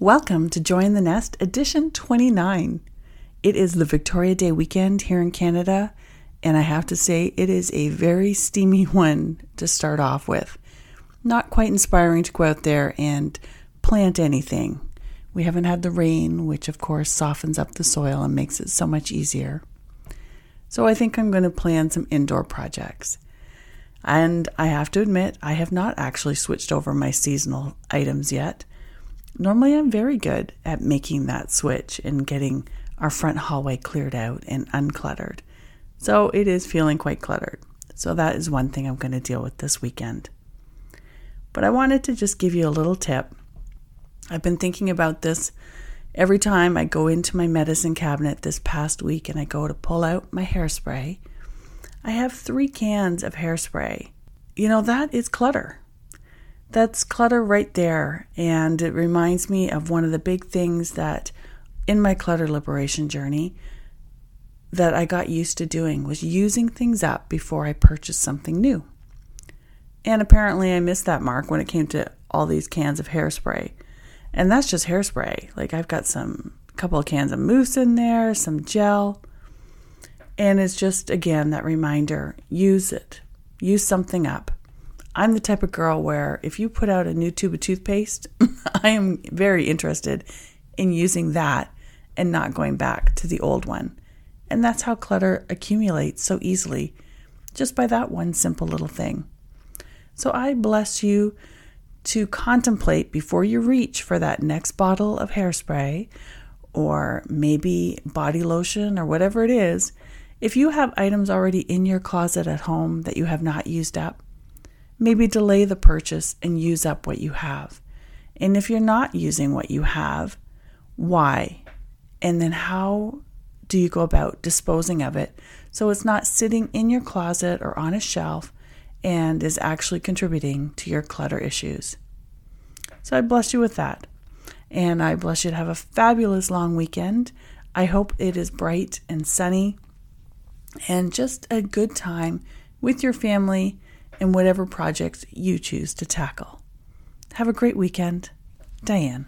Welcome to Join the Nest edition 29. It is the Victoria Day weekend here in Canada, and I have to say it is a very steamy one to start off with. Not quite inspiring to go out there and plant anything. We haven't had the rain, which of course softens up the soil and makes it so much easier. So I think I'm going to plan some indoor projects. And I have to admit, I have not actually switched over my seasonal items yet. Normally, I'm very good at making that switch and getting our front hallway cleared out and uncluttered. So it is feeling quite cluttered. So that is one thing I'm going to deal with this weekend. But I wanted to just give you a little tip. I've been thinking about this every time I go into my medicine cabinet this past week and I go to pull out my hairspray. I have three cans of hairspray. You know, that is clutter that's clutter right there. And it reminds me of one of the big things that in my clutter liberation journey that I got used to doing was using things up before I purchased something new. And apparently I missed that mark when it came to all these cans of hairspray. And that's just hairspray. Like I've got some couple of cans of mousse in there, some gel. And it's just again that reminder, use it. Use something up. I'm the type of girl where if you put out a new tube of toothpaste, I am very interested in using that and not going back to the old one. And that's how clutter accumulates so easily, just by that one simple little thing. So I bless you to contemplate before you reach for that next bottle of hairspray or maybe body lotion or whatever it is. If you have items already in your closet at home that you have not used up, maybe delay the purchase and use up what you have. And if you're not using what you have, why? And then how do you go about disposing of it so it's not sitting in your closet or on a shelf and is actually contributing to your clutter issues? So I bless you with that. And I bless you to have a fabulous long weekend. I hope it is bright and sunny and just a good time with your family in whatever projects you choose to tackle. Have a great weekend. Diane.